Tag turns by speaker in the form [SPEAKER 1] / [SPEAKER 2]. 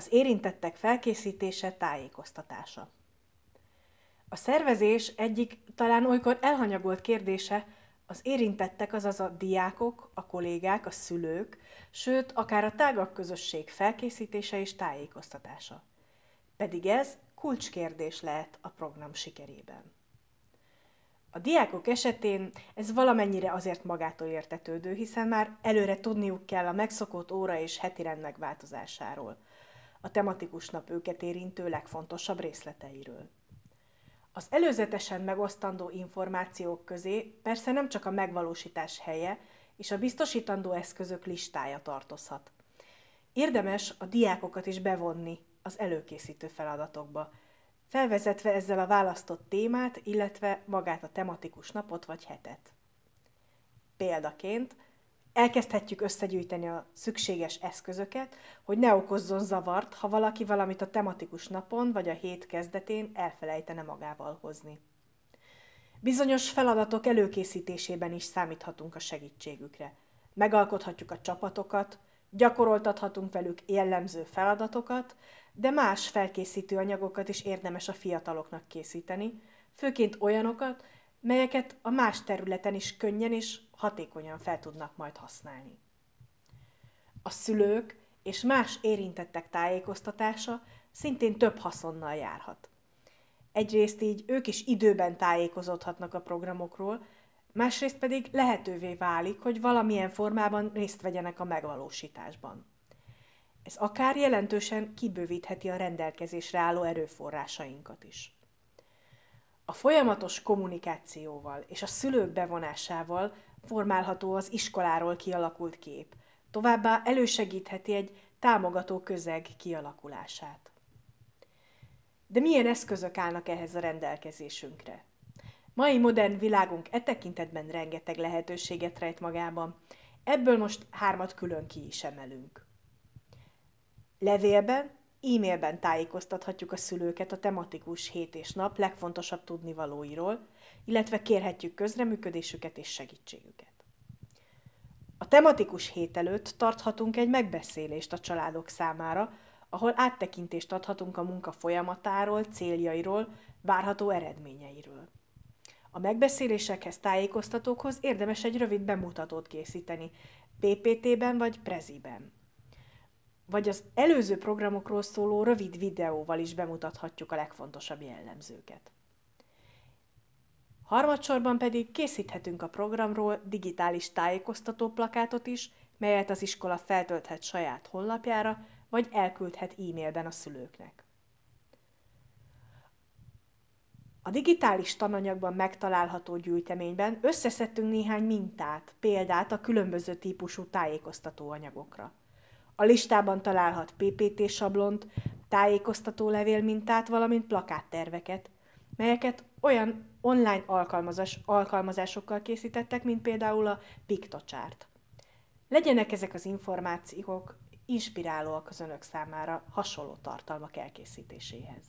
[SPEAKER 1] az érintettek felkészítése, tájékoztatása. A szervezés egyik talán olykor elhanyagolt kérdése az érintettek, azaz a diákok, a kollégák, a szülők, sőt, akár a tágabb közösség felkészítése és tájékoztatása. Pedig ez kulcskérdés lehet a program sikerében. A diákok esetén ez valamennyire azért magától értetődő, hiszen már előre tudniuk kell a megszokott óra és heti rend megváltozásáról, a tematikus nap őket érintő legfontosabb részleteiről. Az előzetesen megosztandó információk közé persze nem csak a megvalósítás helye és a biztosítandó eszközök listája tartozhat. Érdemes a diákokat is bevonni az előkészítő feladatokba, felvezetve ezzel a választott témát, illetve magát a tematikus napot vagy hetet. Példaként elkezdhetjük összegyűjteni a szükséges eszközöket, hogy ne okozzon zavart, ha valaki valamit a tematikus napon vagy a hét kezdetén elfelejtene magával hozni. Bizonyos feladatok előkészítésében is számíthatunk a segítségükre. Megalkothatjuk a csapatokat, gyakoroltathatunk velük jellemző feladatokat, de más felkészítő anyagokat is érdemes a fiataloknak készíteni, főként olyanokat, melyeket a más területen is könnyen és hatékonyan fel tudnak majd használni. A szülők és más érintettek tájékoztatása szintén több haszonnal járhat. Egyrészt így ők is időben tájékozódhatnak a programokról, másrészt pedig lehetővé válik, hogy valamilyen formában részt vegyenek a megvalósításban. Ez akár jelentősen kibővítheti a rendelkezésre álló erőforrásainkat is. A folyamatos kommunikációval és a szülők bevonásával formálható az iskoláról kialakult kép, továbbá elősegítheti egy támogató közeg kialakulását. De milyen eszközök állnak ehhez a rendelkezésünkre? Mai modern világunk e tekintetben rengeteg lehetőséget rejt magában, ebből most hármat külön ki is emelünk. Levélben, e-mailben tájékoztathatjuk a szülőket a tematikus hét és nap legfontosabb tudnivalóiról, illetve kérhetjük közreműködésüket és segítségüket. A tematikus hét előtt tarthatunk egy megbeszélést a családok számára, ahol áttekintést adhatunk a munka folyamatáról, céljairól, várható eredményeiről. A megbeszélésekhez, tájékoztatókhoz érdemes egy rövid bemutatót készíteni, PPT-ben vagy Preziben vagy az előző programokról szóló rövid videóval is bemutathatjuk a legfontosabb jellemzőket. Harmadsorban pedig készíthetünk a programról digitális tájékoztató plakátot is, melyet az iskola feltölthet saját honlapjára, vagy elküldhet e-mailben a szülőknek. A digitális tananyagban megtalálható gyűjteményben összeszedtünk néhány mintát, példát a különböző típusú tájékoztatóanyagokra. A listában találhat PPT sablont, tájékoztató levélmintát, valamint plakátterveket, melyeket olyan online alkalmazás, alkalmazásokkal készítettek, mint például a PictoChart. Legyenek ezek az információk inspirálóak az önök számára hasonló tartalmak elkészítéséhez.